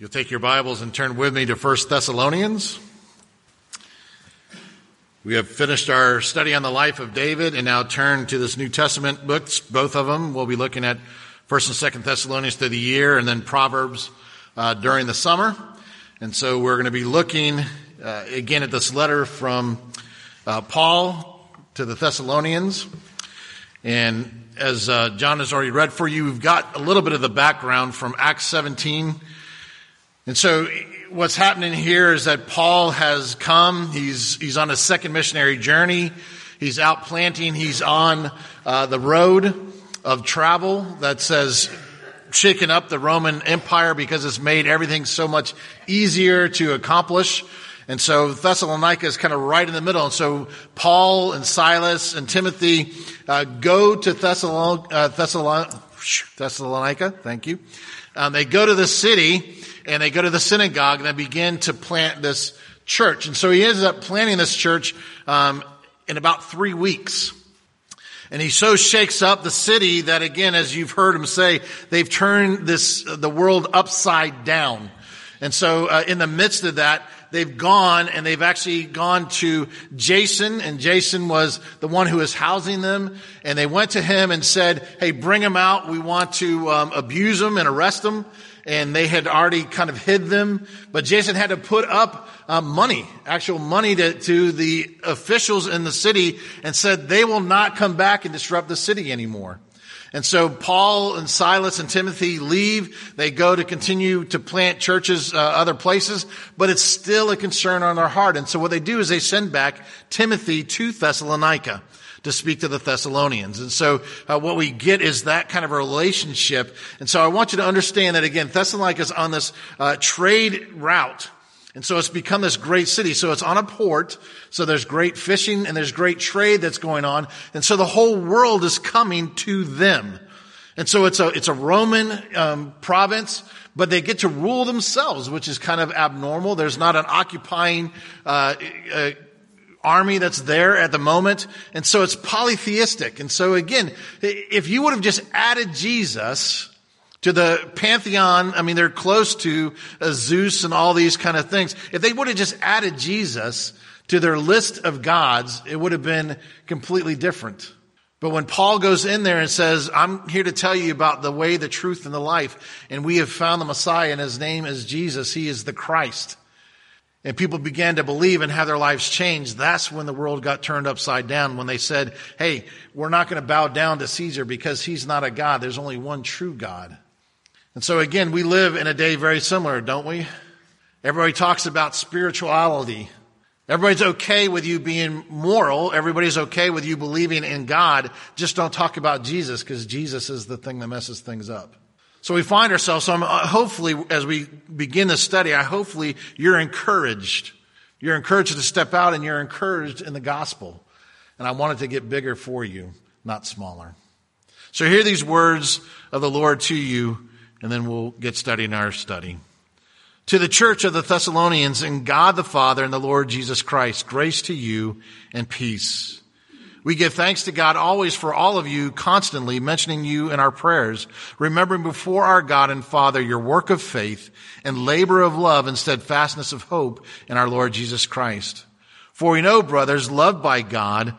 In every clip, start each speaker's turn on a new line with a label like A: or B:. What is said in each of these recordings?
A: You'll take your Bibles and turn with me to 1 Thessalonians. We have finished our study on the life of David and now turn to this New Testament books, both of them. We'll be looking at 1st and 2nd Thessalonians through the year and then Proverbs uh, during the summer. And so we're going to be looking uh, again at this letter from uh, Paul to the Thessalonians. And as uh, John has already read for you, we've got a little bit of the background from Acts 17 and so what's happening here is that Paul has come. He's, he's on a second missionary journey. He's out planting. He's on uh, the road of travel that says shaking up the Roman Empire because it's made everything so much easier to accomplish. And so Thessalonica is kind of right in the middle. And so Paul and Silas and Timothy uh, go to Thessalon- uh, Thessalon- Thessalonica. Thank you. Um, they go to the city and they go to the synagogue and they begin to plant this church. And so he ends up planting this church um, in about three weeks. And he so shakes up the city that again, as you've heard him say, they've turned this, the world upside down. And so uh, in the midst of that, they've gone and they've actually gone to Jason and Jason was the one who was housing them. And they went to him and said, Hey, bring him out. We want to um, abuse him and arrest him and they had already kind of hid them. But Jason had to put up uh, money, actual money to, to the officials in the city and said they will not come back and disrupt the city anymore. And so Paul and Silas and Timothy leave. They go to continue to plant churches uh, other places, but it's still a concern on their heart. And so what they do is they send back Timothy to Thessalonica to speak to the Thessalonians. And so uh, what we get is that kind of a relationship. And so I want you to understand that again, Thessalonica is on this uh, trade route. And so it's become this great city. So it's on a port. So there's great fishing and there's great trade that's going on. And so the whole world is coming to them. And so it's a, it's a Roman um, province, but they get to rule themselves, which is kind of abnormal. There's not an occupying uh, uh, army that's there at the moment. And so it's polytheistic. And so again, if you would have just added Jesus to the pantheon, I mean, they're close to uh, Zeus and all these kind of things. If they would have just added Jesus to their list of gods, it would have been completely different. But when Paul goes in there and says, I'm here to tell you about the way, the truth, and the life, and we have found the Messiah and his name is Jesus, he is the Christ and people began to believe and have their lives changed, that's when the world got turned upside down. When they said, hey, we're not going to bow down to Caesar because he's not a God. There's only one true God. And so again, we live in a day very similar, don't we? Everybody talks about spirituality. Everybody's okay with you being moral. Everybody's okay with you believing in God. Just don't talk about Jesus because Jesus is the thing that messes things up. So we find ourselves, so uh, hopefully as we begin this study, I hopefully you're encouraged. You're encouraged to step out and you're encouraged in the gospel. And I want it to get bigger for you, not smaller. So hear these words of the Lord to you, and then we'll get studying our study. To the church of the Thessalonians in God the Father and the Lord Jesus Christ, grace to you and peace. We give thanks to God always for all of you, constantly mentioning you in our prayers, remembering before our God and Father your work of faith and labor of love and steadfastness of hope in our Lord Jesus Christ. For we know, brothers, loved by God,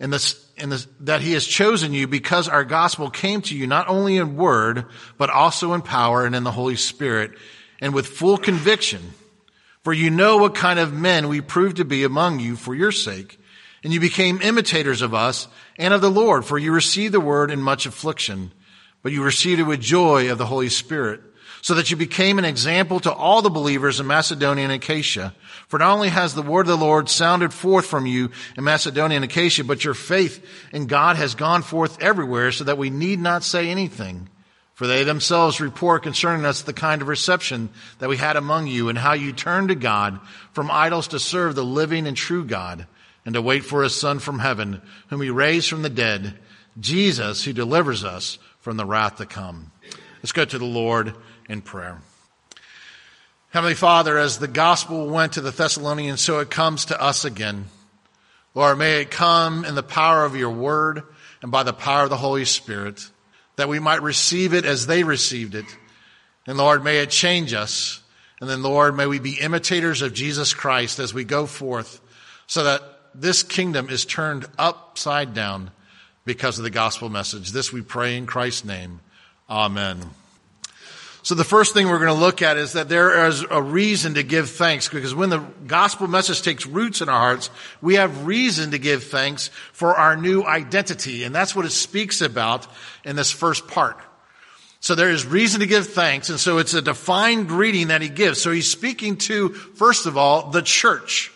A: in this, in this, that he has chosen you because our gospel came to you not only in word, but also in power and in the Holy Spirit and with full conviction. For you know what kind of men we proved to be among you for your sake and you became imitators of us and of the Lord, for you received the word in much affliction, but you received it with joy of the Holy Spirit, so that you became an example to all the believers in Macedonia and Achaia. For not only has the word of the Lord sounded forth from you in Macedonia and Achaia, but your faith in God has gone forth everywhere, so that we need not say anything. For they themselves report concerning us the kind of reception that we had among you and how you turned to God from idols to serve the living and true God and to wait for his son from heaven, whom he raised from the dead, Jesus, who delivers us from the wrath to come. Let's go to the Lord in prayer. Heavenly Father, as the gospel went to the Thessalonians, so it comes to us again. Lord, may it come in the power of your word and by the power of the Holy Spirit, that we might receive it as they received it. And Lord, may it change us And then, Lord, may we be imitators of Jesus Christ as we go forth so that this kingdom is turned upside down because of the gospel message. This we pray in Christ's name. Amen. So the first thing we're going to look at is that there is a reason to give thanks because when the gospel message takes roots in our hearts, we have reason to give thanks for our new identity. And that's what it speaks about in this first part. So there is reason to give thanks. And so it's a defined greeting that he gives. So he's speaking to, first of all, the church.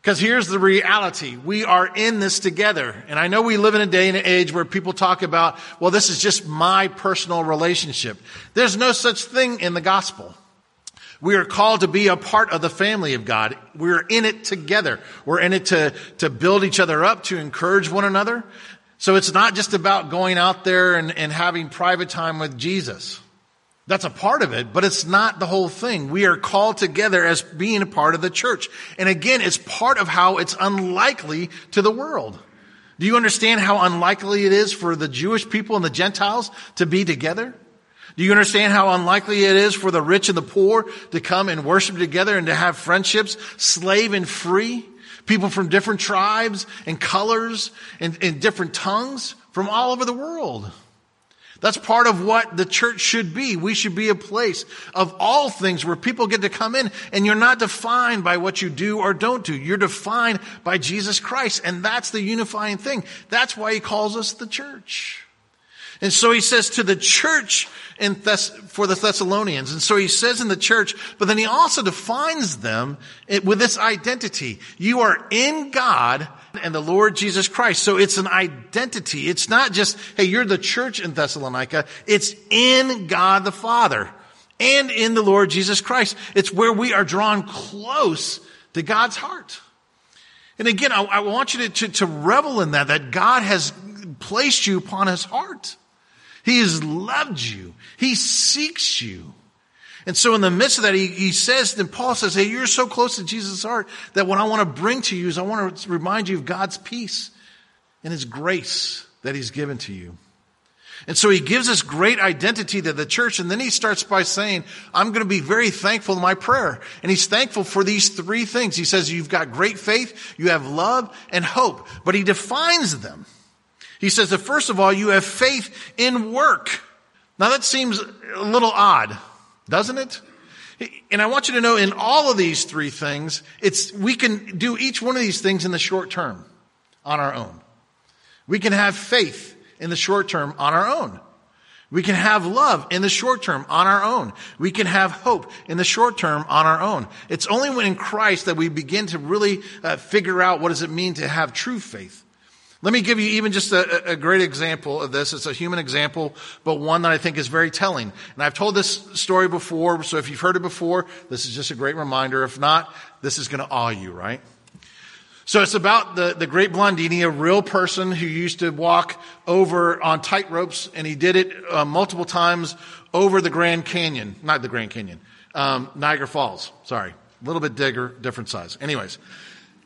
A: Because here's the reality. We are in this together. And I know we live in a day and age where people talk about, well, this is just my personal relationship. There's no such thing in the gospel. We are called to be a part of the family of God. We're in it together. We're in it to, to build each other up, to encourage one another. So it's not just about going out there and, and having private time with Jesus. That's a part of it, but it's not the whole thing. We are called together as being a part of the church. And again, it's part of how it's unlikely to the world. Do you understand how unlikely it is for the Jewish people and the Gentiles to be together? Do you understand how unlikely it is for the rich and the poor to come and worship together and to have friendships, slave and free? People from different tribes and colors and, and different tongues from all over the world. That's part of what the church should be. We should be a place of all things where people get to come in and you're not defined by what you do or don't do. You're defined by Jesus Christ. And that's the unifying thing. That's why he calls us the church. And so he says to the church in Thess- for the Thessalonians. And so he says in the church, but then he also defines them with this identity. You are in God and the Lord Jesus Christ. So it's an identity. It's not just, hey, you're the church in Thessalonica. It's in God the Father and in the Lord Jesus Christ. It's where we are drawn close to God's heart. And again, I, I want you to, to, to revel in that, that God has placed you upon his heart. He has loved you. He seeks you. And so in the midst of that, he, he says, then Paul says, hey, you're so close to Jesus' heart that what I want to bring to you is I want to remind you of God's peace and his grace that he's given to you. And so he gives us great identity to the church. And then he starts by saying, I'm going to be very thankful in my prayer. And he's thankful for these three things. He says, you've got great faith, you have love and hope, but he defines them. He says that first of all, you have faith in work. Now that seems a little odd doesn't it? And I want you to know in all of these three things, it's, we can do each one of these things in the short term on our own. We can have faith in the short term on our own. We can have love in the short term on our own. We can have hope in the short term on our own. It's only when in Christ that we begin to really uh, figure out what does it mean to have true faith. Let me give you even just a, a, great example of this. It's a human example, but one that I think is very telling. And I've told this story before, so if you've heard it before, this is just a great reminder. If not, this is going to awe you, right? So it's about the, the great Blandini, a real person who used to walk over on tight ropes, and he did it uh, multiple times over the Grand Canyon, not the Grand Canyon, um, Niagara Falls. Sorry, a little bit bigger, different size. Anyways,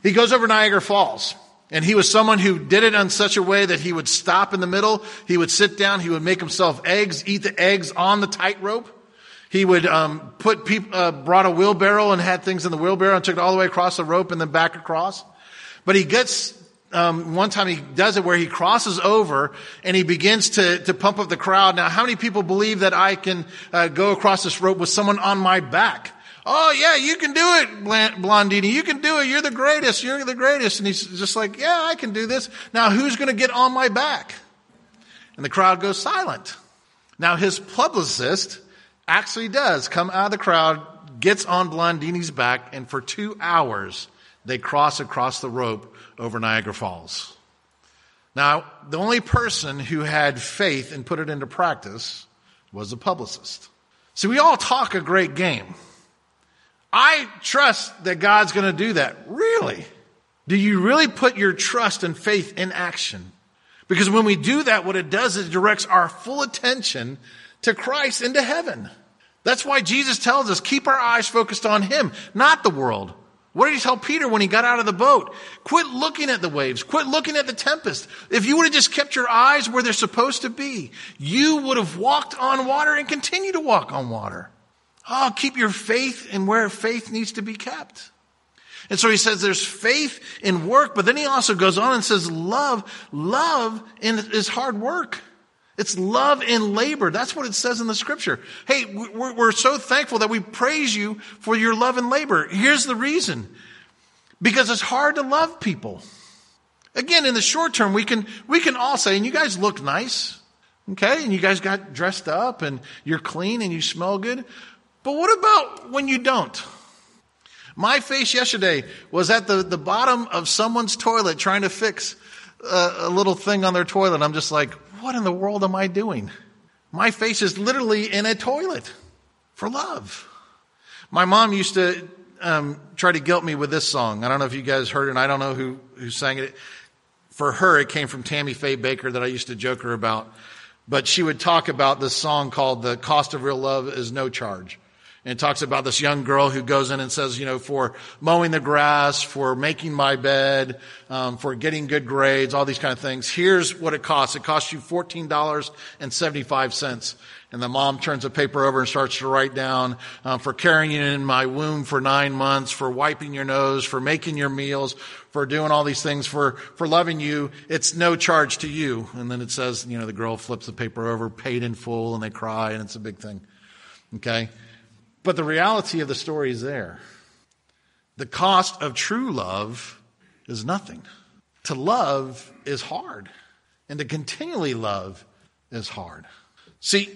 A: he goes over Niagara Falls. And he was someone who did it in such a way that he would stop in the middle. He would sit down. He would make himself eggs, eat the eggs on the tightrope. He would um, put people, uh, brought a wheelbarrow and had things in the wheelbarrow and took it all the way across the rope and then back across. But he gets um, one time he does it where he crosses over and he begins to to pump up the crowd. Now, how many people believe that I can uh, go across this rope with someone on my back? Oh yeah, you can do it, Blondini. You can do it. You're the greatest. You're the greatest. And he's just like, yeah, I can do this. Now who's going to get on my back? And the crowd goes silent. Now his publicist actually does come out of the crowd, gets on Blondini's back, and for two hours they cross across the rope over Niagara Falls. Now, the only person who had faith and put it into practice was the publicist. See, we all talk a great game. I trust that God's going to do that. Really? Do you really put your trust and faith in action? Because when we do that, what it does is it directs our full attention to Christ into heaven. That's why Jesus tells us, keep our eyes focused on Him, not the world. What did he tell Peter when he got out of the boat? Quit looking at the waves. Quit looking at the tempest. If you would have just kept your eyes where they're supposed to be, you would have walked on water and continue to walk on water. Oh, keep your faith in where faith needs to be kept. And so he says there's faith in work, but then he also goes on and says love, love is hard work. It's love in labor. That's what it says in the scripture. Hey, we're, so thankful that we praise you for your love and labor. Here's the reason. Because it's hard to love people. Again, in the short term, we can, we can all say, and you guys look nice. Okay. And you guys got dressed up and you're clean and you smell good. But what about when you don't? My face yesterday was at the, the bottom of someone's toilet trying to fix a, a little thing on their toilet. I'm just like, what in the world am I doing? My face is literally in a toilet for love. My mom used to um, try to guilt me with this song. I don't know if you guys heard it, and I don't know who, who sang it. For her, it came from Tammy Faye Bakker that I used to joke her about. But she would talk about this song called The Cost of Real Love is No Charge. And it talks about this young girl who goes in and says, you know, for mowing the grass, for making my bed, um, for getting good grades, all these kind of things. Here's what it costs. It costs you $14.75. And the mom turns the paper over and starts to write down, um, for carrying you in my womb for nine months, for wiping your nose, for making your meals, for doing all these things, for, for loving you. It's no charge to you. And then it says, you know, the girl flips the paper over, paid in full, and they cry, and it's a big thing. Okay? But the reality of the story is there. The cost of true love is nothing. To love is hard, and to continually love is hard. See,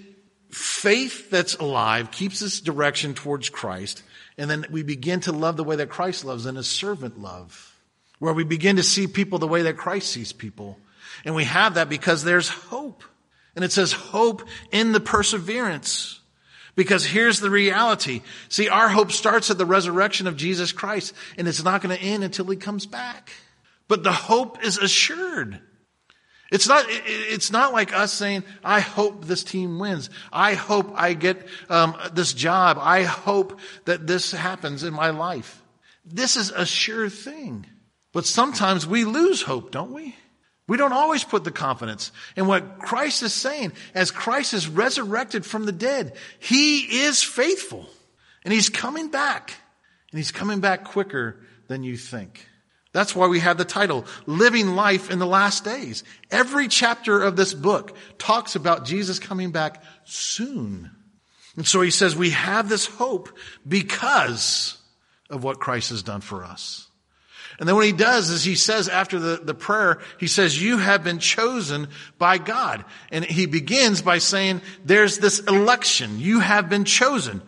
A: faith that's alive keeps us direction towards Christ, and then we begin to love the way that Christ loves in a servant love, where we begin to see people the way that Christ sees people. And we have that because there's hope. And it says hope in the perseverance. Because here's the reality. See, our hope starts at the resurrection of Jesus Christ, and it's not going to end until he comes back. But the hope is assured. It's not, it's not like us saying, I hope this team wins. I hope I get um, this job. I hope that this happens in my life. This is a sure thing. But sometimes we lose hope, don't we? We don't always put the confidence in what Christ is saying. As Christ is resurrected from the dead, He is faithful. And He's coming back. And He's coming back quicker than you think. That's why we have the title, Living Life in the Last Days. Every chapter of this book talks about Jesus coming back soon. And so he says we have this hope because of what Christ has done for us. And then what he does is he says after the, the prayer, he says, you have been chosen by God. And he begins by saying, there's this election. You have been chosen.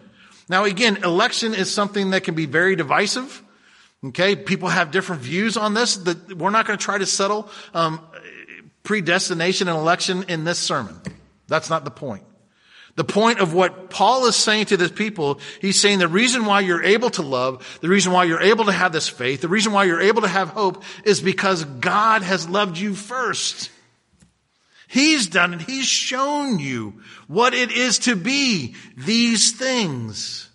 A: Now again, election is something that can be very divisive. Okay. People have different views on this. That we're not going to try to settle, um, predestination and election in this sermon. That's not the point. The point of what Paul is saying to this people, he's saying the reason why you're able to love, the reason why you're able to have this faith, the reason why you're able to have hope is because God has loved you first. He's done it. He's shown you what it is to be these things.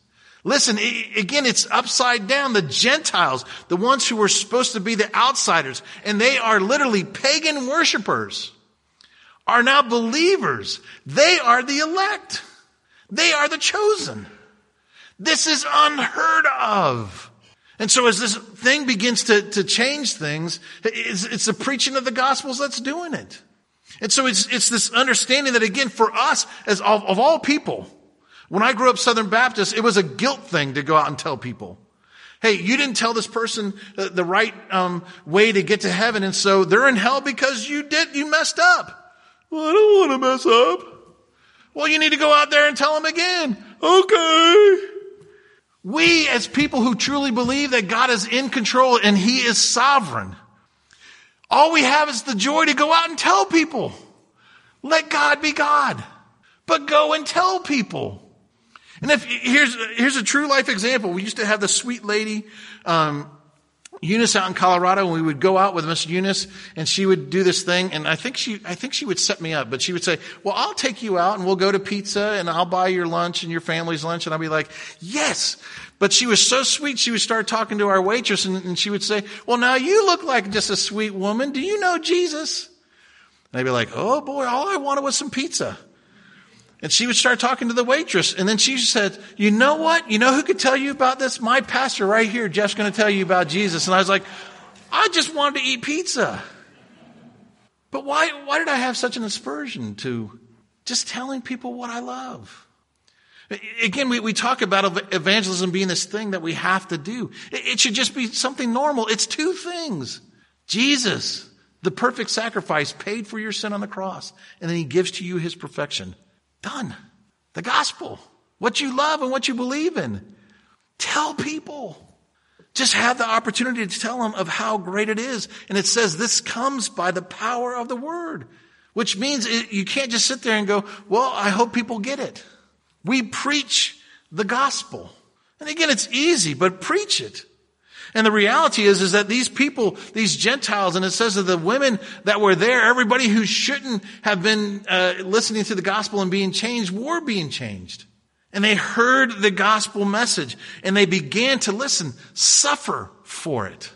A: Listen, again, it's upside down. The Gentiles, the ones who were supposed to be the outsiders, and they are literally pagan worshipers are now believers. They are the elect. They are the chosen. This is unheard of. And so as this thing begins to, to change things, it's, it's the preaching of the gospels that's doing it. And so it's, it's this understanding that again, for us, as of, of all people, when I grew up Southern Baptist, it was a guilt thing to go out and tell people. Hey, you didn't tell this person the right um, way to get to heaven, and so they're in hell because you did you messed up. Well, I don't want to mess up. Well, you need to go out there and tell them again. Okay. We, as people who truly believe that God is in control and He is sovereign, all we have is the joy to go out and tell people. Let God be God. But go and tell people. And if here's here's a true life example. We used to have the sweet lady um, Eunice out in Colorado, and we would go out with Miss Eunice, and she would do this thing, and I think she, I think she would set me up, but she would say, well, I'll take you out, and we'll go to pizza, and I'll buy your lunch and your family's lunch, and I'll be like, yes. But she was so sweet, she would start talking to our waitress, and, and she would say, well, now you look like just a sweet woman. Do you know Jesus? And I'd be like, oh boy, all I wanted was some pizza. And she would start talking to the waitress. And then she said, you know what? You know who could tell you about this? My pastor right here, Jeff's going to tell you about Jesus. And I was like, I just wanted to eat pizza. But why, why did I have such an aspersion to just telling people what I love? Again, we, we talk about evangelism being this thing that we have to do. It, it should just be something normal. It's two things. Jesus, the perfect sacrifice, paid for your sin on the cross, and then he gives to you his perfection. Done. The gospel. What you love and what you believe in. Tell people. Just have the opportunity to tell them of how great it is. And it says this comes by the power of the word, which means it, you can't just sit there and go, well, I hope people get it. We preach the gospel. And again, it's easy, but preach it. And the reality is, is that these people, these Gentiles, and it says that the women that were there, everybody who shouldn't have been uh, listening to the gospel and being changed were being changed. And they heard the gospel message and they began to listen, suffer for it.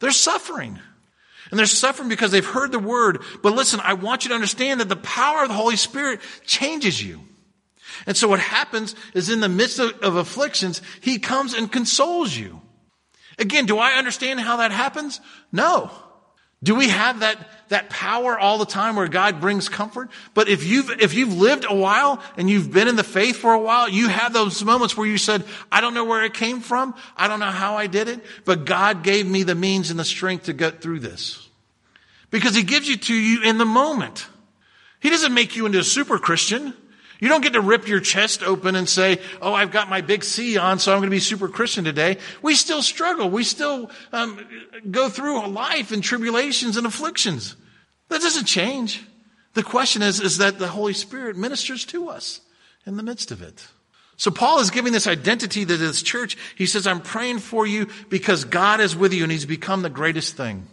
A: They're suffering. And they're suffering because they've heard the word. But listen, I want you to understand that the power of the Holy Spirit changes you. And so what happens is in the midst of, of afflictions, He comes and consoles you. Again, do I understand how that happens? No. Do we have that, that power all the time where God brings comfort? But if you've, if you've lived a while and you've been in the faith for a while, you have those moments where you said, I don't know where it came from. I don't know how I did it, but God gave me the means and the strength to get through this. Because He gives it to you in the moment. He doesn't make you into a super Christian. You don't get to rip your chest open and say, Oh, I've got my big C on, so I'm going to be super Christian today. We still struggle. We still um, go through a life and tribulations and afflictions. That doesn't change. The question is, is that the Holy Spirit ministers to us in the midst of it. So Paul is giving this identity to this church. He says, I'm praying for you because God is with you and he's become the greatest thing.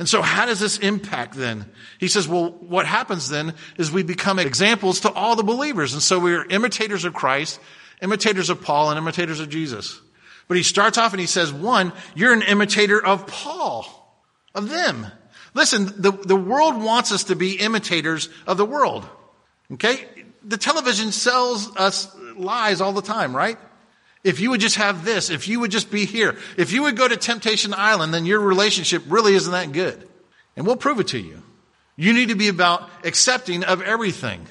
A: And so how does this impact then? He says, well, what happens then is we become examples to all the believers. And so we're imitators of Christ, imitators of Paul, and imitators of Jesus. But he starts off and he says, one, you're an imitator of Paul, of them. Listen, the, the world wants us to be imitators of the world. Okay? The television sells us lies all the time, right? If you would just have this, if you would just be here, if you would go to Temptation Island, then your relationship really isn't that good. And we'll prove it to you. You need to be about accepting of everything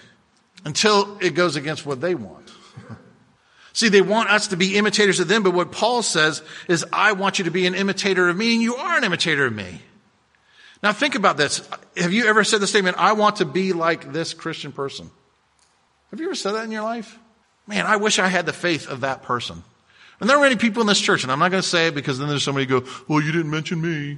A: until it goes against what they want. See, they want us to be imitators of them, but what Paul says is, I want you to be an imitator of me, and you are an imitator of me. Now think about this. Have you ever said the statement, I want to be like this Christian person? Have you ever said that in your life? Man, I wish I had the faith of that person. And there are many people in this church, and I'm not going to say it because then there's somebody go, well, you didn't mention me.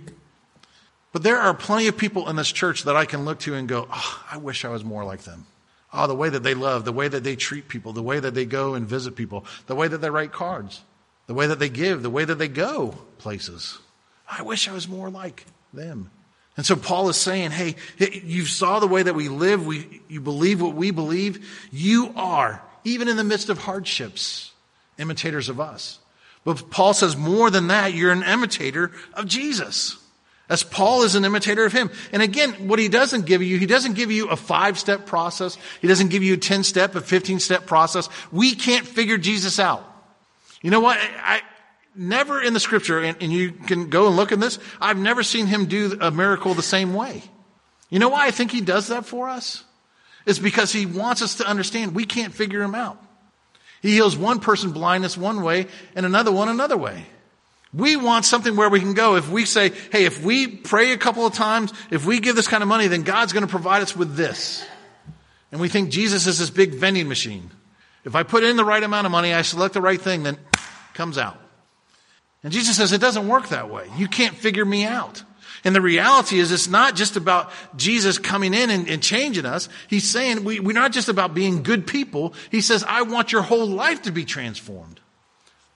A: But there are plenty of people in this church that I can look to and go, oh, I wish I was more like them. Oh, the way that they love, the way that they treat people, the way that they go and visit people, the way that they write cards, the way that they give, the way that they go places. I wish I was more like them. And so Paul is saying, hey, you saw the way that we live. We, you believe what we believe. You are even in the midst of hardships, imitators of us. But Paul says more than that, you're an imitator of Jesus. As Paul is an imitator of him. And again, what he doesn't give you, he doesn't give you a five step process. He doesn't give you a 10 step, a 15 step process. We can't figure Jesus out. You know what? I, never in the scripture, and, and you can go and look in this, I've never seen him do a miracle the same way. You know why I think he does that for us? It's because he wants us to understand we can't figure him out. He heals one person blindness one way and another one another way. We want something where we can go. If we say, hey, if we pray a couple of times, if we give this kind of money, then God's going to provide us with this. And we think Jesus is this big vending machine. If I put in the right amount of money, I select the right thing, then it comes out. And Jesus says it doesn't work that way. You can't figure me out. And the reality is it's not just about Jesus coming in and, and changing us. He's saying we, we're not just about being good people. He says, I want your whole life to be transformed.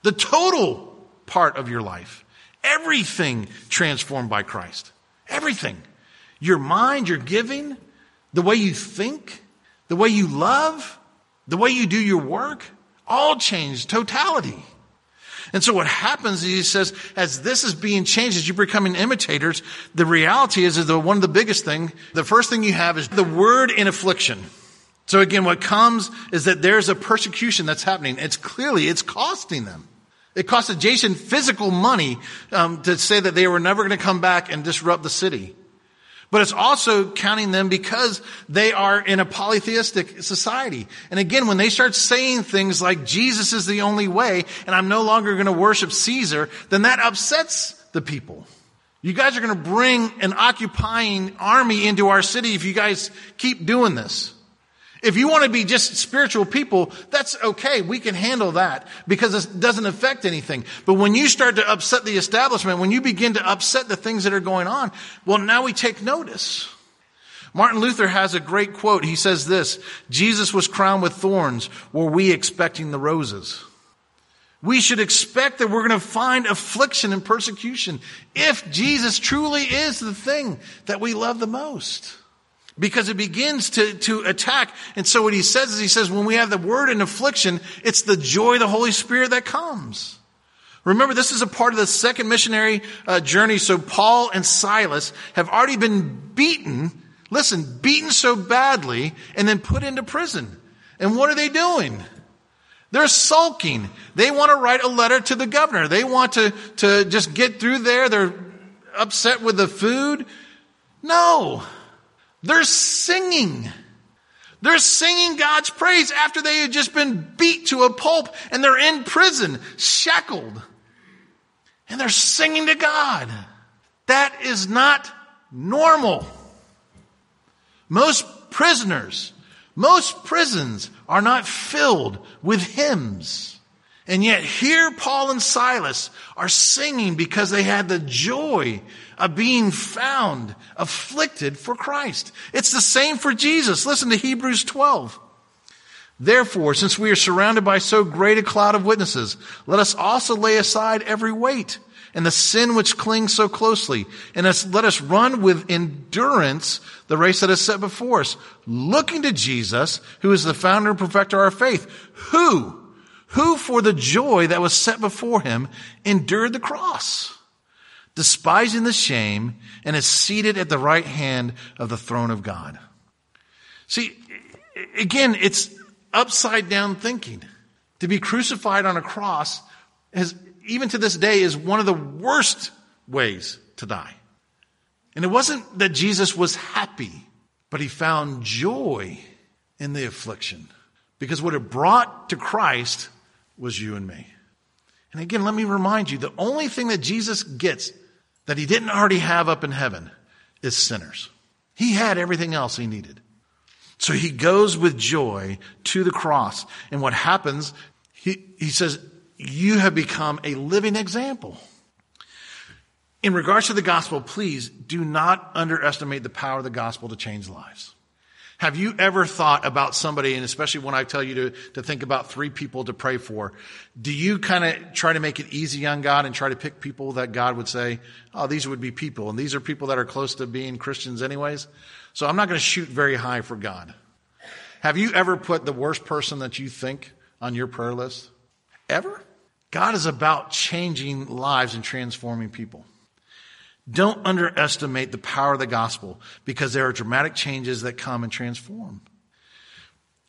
A: The total part of your life. Everything transformed by Christ. Everything. Your mind, your giving, the way you think, the way you love, the way you do your work, all changed. Totality. And so what happens is he says, as this is being changed, as you're becoming imitators, the reality is, is that one of the biggest thing, the first thing you have is the word in affliction. So again, what comes is that there's a persecution that's happening. It's clearly, it's costing them. It costed Jason physical money um, to say that they were never going to come back and disrupt the city. But it's also counting them because they are in a polytheistic society. And again, when they start saying things like Jesus is the only way and I'm no longer going to worship Caesar, then that upsets the people. You guys are going to bring an occupying army into our city if you guys keep doing this. If you want to be just spiritual people, that's okay. We can handle that because it doesn't affect anything. But when you start to upset the establishment, when you begin to upset the things that are going on, well, now we take notice. Martin Luther has a great quote. He says this, Jesus was crowned with thorns. Were we expecting the roses? We should expect that we're going to find affliction and persecution if Jesus truly is the thing that we love the most because it begins to, to attack. And so what he says is he says, when we have the word in affliction, it's the joy of the Holy Spirit that comes. Remember, this is a part of the second missionary uh, journey. So Paul and Silas have already been beaten, listen, beaten so badly and then put into prison. And what are they doing? They're sulking. They want to write a letter to the governor. They want to, to just get through there. They're upset with the food. No. They're singing. They're singing God's praise after they had just been beat to a pulp and they're in prison, shackled. And they're singing to God. That is not normal. Most prisoners, most prisons are not filled with hymns. And yet here Paul and Silas are singing because they had the joy of being found afflicted for Christ. It's the same for Jesus. Listen to Hebrews 12. Therefore, since we are surrounded by so great a cloud of witnesses, let us also lay aside every weight and the sin which clings so closely, and let us run with endurance the race that is set before us, looking to Jesus, who is the founder and perfecter of our faith, who, who for the joy that was set before him endured the cross despising the shame, and is seated at the right hand of the throne of God. See, again, it's upside down thinking. To be crucified on a cross has, even to this day, is one of the worst ways to die. And it wasn't that Jesus was happy, but he found joy in the affliction. Because what it brought to Christ was you and me. And again, let me remind you, the only thing that Jesus gets that he didn't already have up in heaven is sinners. He had everything else he needed. So he goes with joy to the cross. And what happens, he, he says, you have become a living example. In regards to the gospel, please do not underestimate the power of the gospel to change lives. Have you ever thought about somebody, and especially when I tell you to, to think about three people to pray for, do you kind of try to make it easy on God and try to pick people that God would say, oh, these would be people, and these are people that are close to being Christians anyways? So I'm not going to shoot very high for God. Have you ever put the worst person that you think on your prayer list? Ever? God is about changing lives and transforming people. Don't underestimate the power of the gospel because there are dramatic changes that come and transform.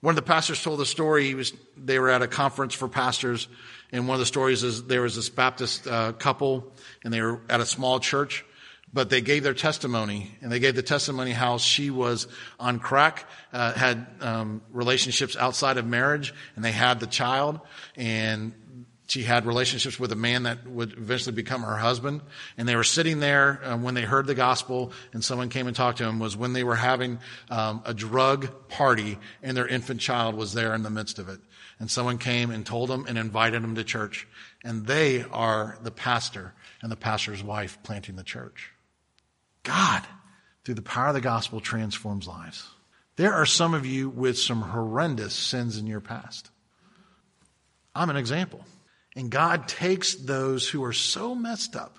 A: One of the pastors told a story. He was, they were at a conference for pastors, and one of the stories is there was this Baptist uh, couple, and they were at a small church, but they gave their testimony, and they gave the testimony how she was on crack, uh, had um, relationships outside of marriage, and they had the child, and she had relationships with a man that would eventually become her husband. And they were sitting there uh, when they heard the gospel and someone came and talked to them was when they were having um, a drug party and their infant child was there in the midst of it. And someone came and told them and invited them to church. And they are the pastor and the pastor's wife planting the church. God, through the power of the gospel, transforms lives. There are some of you with some horrendous sins in your past. I'm an example. And God takes those who are so messed up,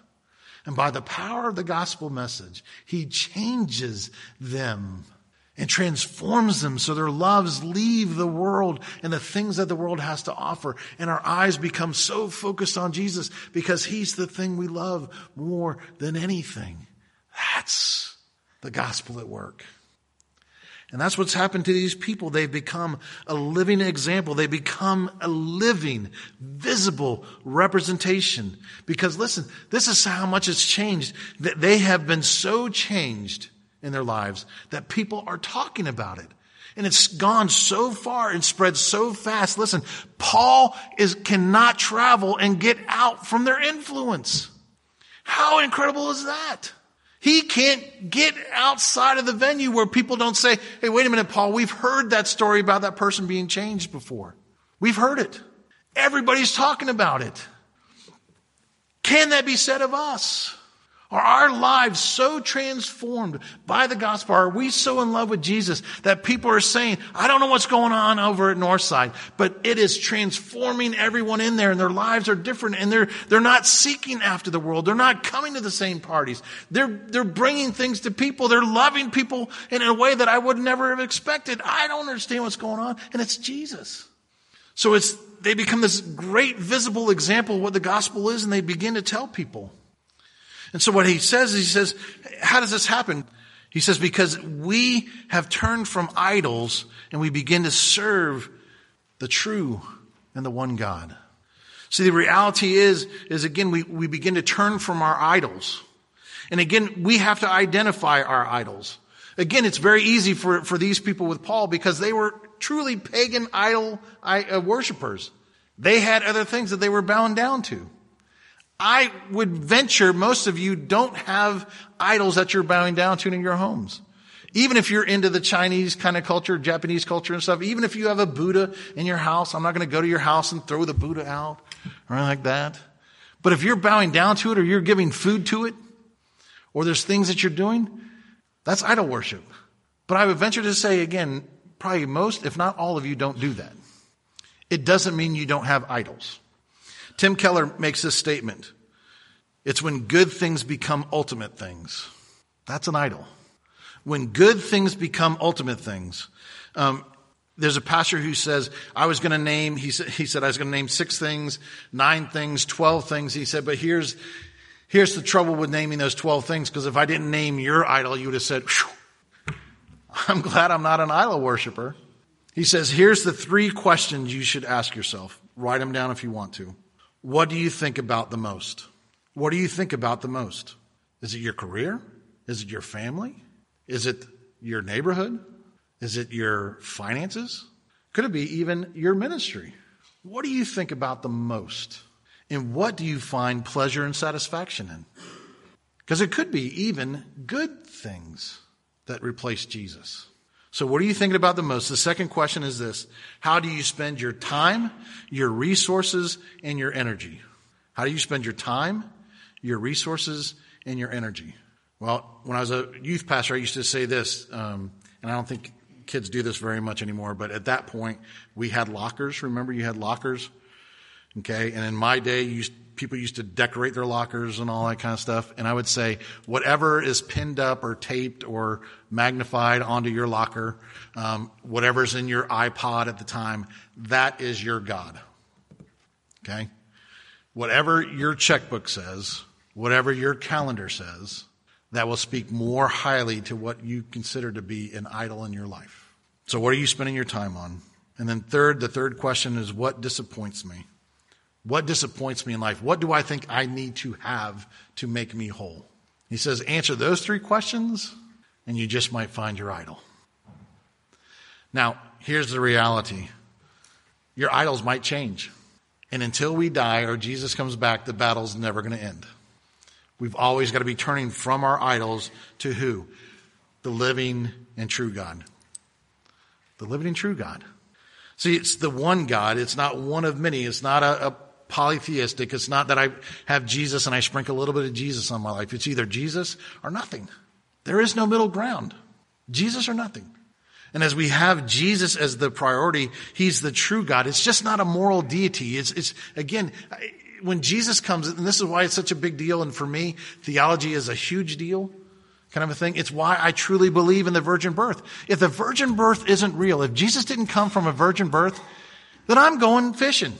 A: and by the power of the gospel message, He changes them and transforms them so their loves leave the world and the things that the world has to offer. And our eyes become so focused on Jesus because He's the thing we love more than anything. That's the gospel at work. And that's what's happened to these people. They've become a living example. They become a living, visible representation. Because listen, this is how much it's changed. That they have been so changed in their lives that people are talking about it. And it's gone so far and spread so fast. Listen, Paul is, cannot travel and get out from their influence. How incredible is that? He can't get outside of the venue where people don't say, Hey, wait a minute, Paul, we've heard that story about that person being changed before. We've heard it. Everybody's talking about it. Can that be said of us? Are our lives so transformed by the gospel? Are we so in love with Jesus that people are saying, I don't know what's going on over at Northside, but it is transforming everyone in there and their lives are different and they're, they're not seeking after the world. They're not coming to the same parties. They're, they're bringing things to people. They're loving people in a way that I would never have expected. I don't understand what's going on. And it's Jesus. So it's, they become this great visible example of what the gospel is and they begin to tell people. And so what he says is he says, how does this happen? He says, because we have turned from idols and we begin to serve the true and the one God. See, the reality is, is again, we, we begin to turn from our idols. And again, we have to identify our idols. Again, it's very easy for, for these people with Paul because they were truly pagan idol uh, worshippers. They had other things that they were bound down to. I would venture most of you don't have idols that you're bowing down to in your homes. Even if you're into the Chinese kind of culture, Japanese culture and stuff, even if you have a Buddha in your house, I'm not going to go to your house and throw the Buddha out or anything like that. But if you're bowing down to it or you're giving food to it, or there's things that you're doing, that's idol worship. But I would venture to say again, probably most, if not all of you don't do that. It doesn't mean you don't have idols. Tim Keller makes this statement. It's when good things become ultimate things. That's an idol. When good things become ultimate things. Um, there's a pastor who says, I was going to name, he said, he said, I was going to name six things, nine things, 12 things. He said, but here's, here's the trouble with naming those 12 things, because if I didn't name your idol, you would have said, I'm glad I'm not an idol worshiper. He says, here's the three questions you should ask yourself. Write them down if you want to. What do you think about the most? What do you think about the most? Is it your career? Is it your family? Is it your neighborhood? Is it your finances? Could it be even your ministry? What do you think about the most? And what do you find pleasure and satisfaction in? Because it could be even good things that replace Jesus. So what are you thinking about the most? The second question is this. How do you spend your time, your resources, and your energy? How do you spend your time, your resources, and your energy? Well, when I was a youth pastor, I used to say this, um, and I don't think kids do this very much anymore, but at that point, we had lockers. Remember you had lockers? Okay. And in my day, people used to decorate their lockers and all that kind of stuff. And I would say, whatever is pinned up or taped or magnified onto your locker, um, whatever's in your iPod at the time, that is your God. Okay? Whatever your checkbook says, whatever your calendar says, that will speak more highly to what you consider to be an idol in your life. So, what are you spending your time on? And then, third, the third question is what disappoints me? What disappoints me in life? What do I think I need to have to make me whole? He says, answer those three questions, and you just might find your idol. Now, here's the reality your idols might change. And until we die or Jesus comes back, the battle's never going to end. We've always got to be turning from our idols to who? The living and true God. The living and true God. See, it's the one God. It's not one of many. It's not a, a polytheistic. It's not that I have Jesus and I sprinkle a little bit of Jesus on my life. It's either Jesus or nothing. There is no middle ground. Jesus or nothing. And as we have Jesus as the priority, He's the true God. It's just not a moral deity. It's, it's again, when Jesus comes, and this is why it's such a big deal, and for me, theology is a huge deal, kind of a thing. It's why I truly believe in the virgin birth. If the virgin birth isn't real, if Jesus didn't come from a virgin birth, then I'm going fishing.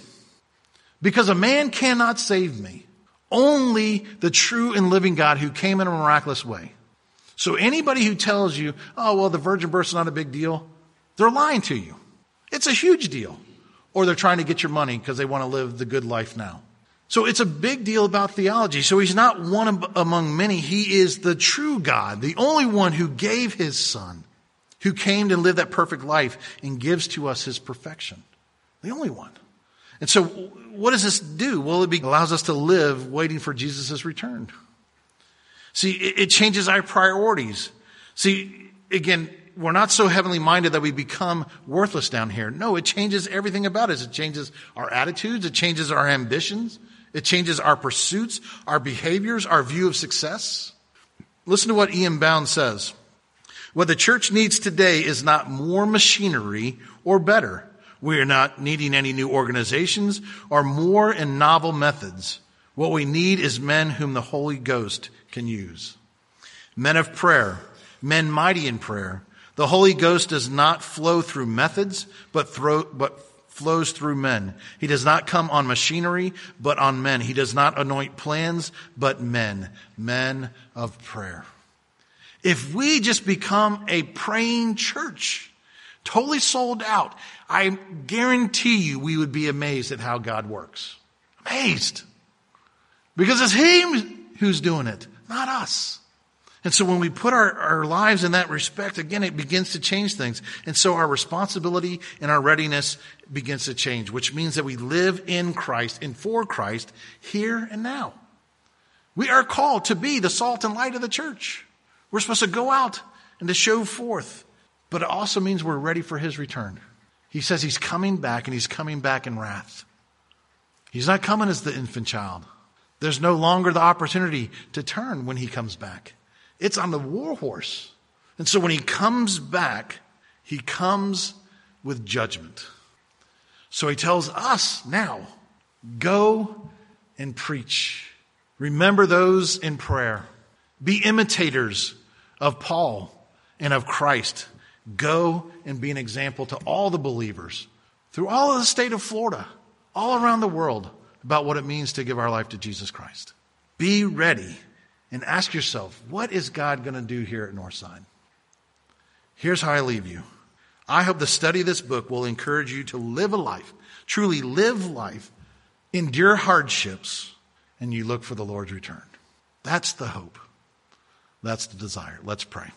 A: Because a man cannot save me. Only the true and living God who came in a miraculous way. So anybody who tells you, oh, well, the virgin birth's not a big deal, they're lying to you. It's a huge deal. Or they're trying to get your money because they want to live the good life now. So it's a big deal about theology. So he's not one among many. He is the true God, the only one who gave his son, who came to live that perfect life and gives to us his perfection. The only one. And so what does this do? Well, it allows us to live waiting for Jesus' return. See, it changes our priorities. See, again, we're not so heavenly minded that we become worthless down here. No, it changes everything about us. It changes our attitudes. It changes our ambitions. It changes our pursuits, our behaviors, our view of success. Listen to what E.M. Bounds says. What the church needs today is not more machinery or better. We are not needing any new organizations or more and novel methods. What we need is men whom the Holy Ghost can use. Men of prayer, men mighty in prayer. The Holy Ghost does not flow through methods, but, but flows through men. He does not come on machinery, but on men. He does not anoint plans, but men. Men of prayer. If we just become a praying church, totally sold out, I guarantee you we would be amazed at how God works. Amazed. Because it's Him who's doing it, not us. And so when we put our, our lives in that respect, again, it begins to change things. And so our responsibility and our readiness begins to change, which means that we live in Christ and for Christ here and now. We are called to be the salt and light of the church. We're supposed to go out and to show forth, but it also means we're ready for his return. He says he's coming back and he's coming back in wrath. He's not coming as the infant child. There's no longer the opportunity to turn when he comes back. It's on the war horse. And so when he comes back, he comes with judgment. So he tells us now go and preach. Remember those in prayer. Be imitators of Paul and of Christ. Go and be an example to all the believers through all of the state of Florida, all around the world, about what it means to give our life to Jesus Christ. Be ready and ask yourself, what is God going to do here at Northside? Here's how I leave you. I hope the study of this book will encourage you to live a life, truly live life, endure hardships, and you look for the Lord's return. That's the hope. That's the desire. Let's pray.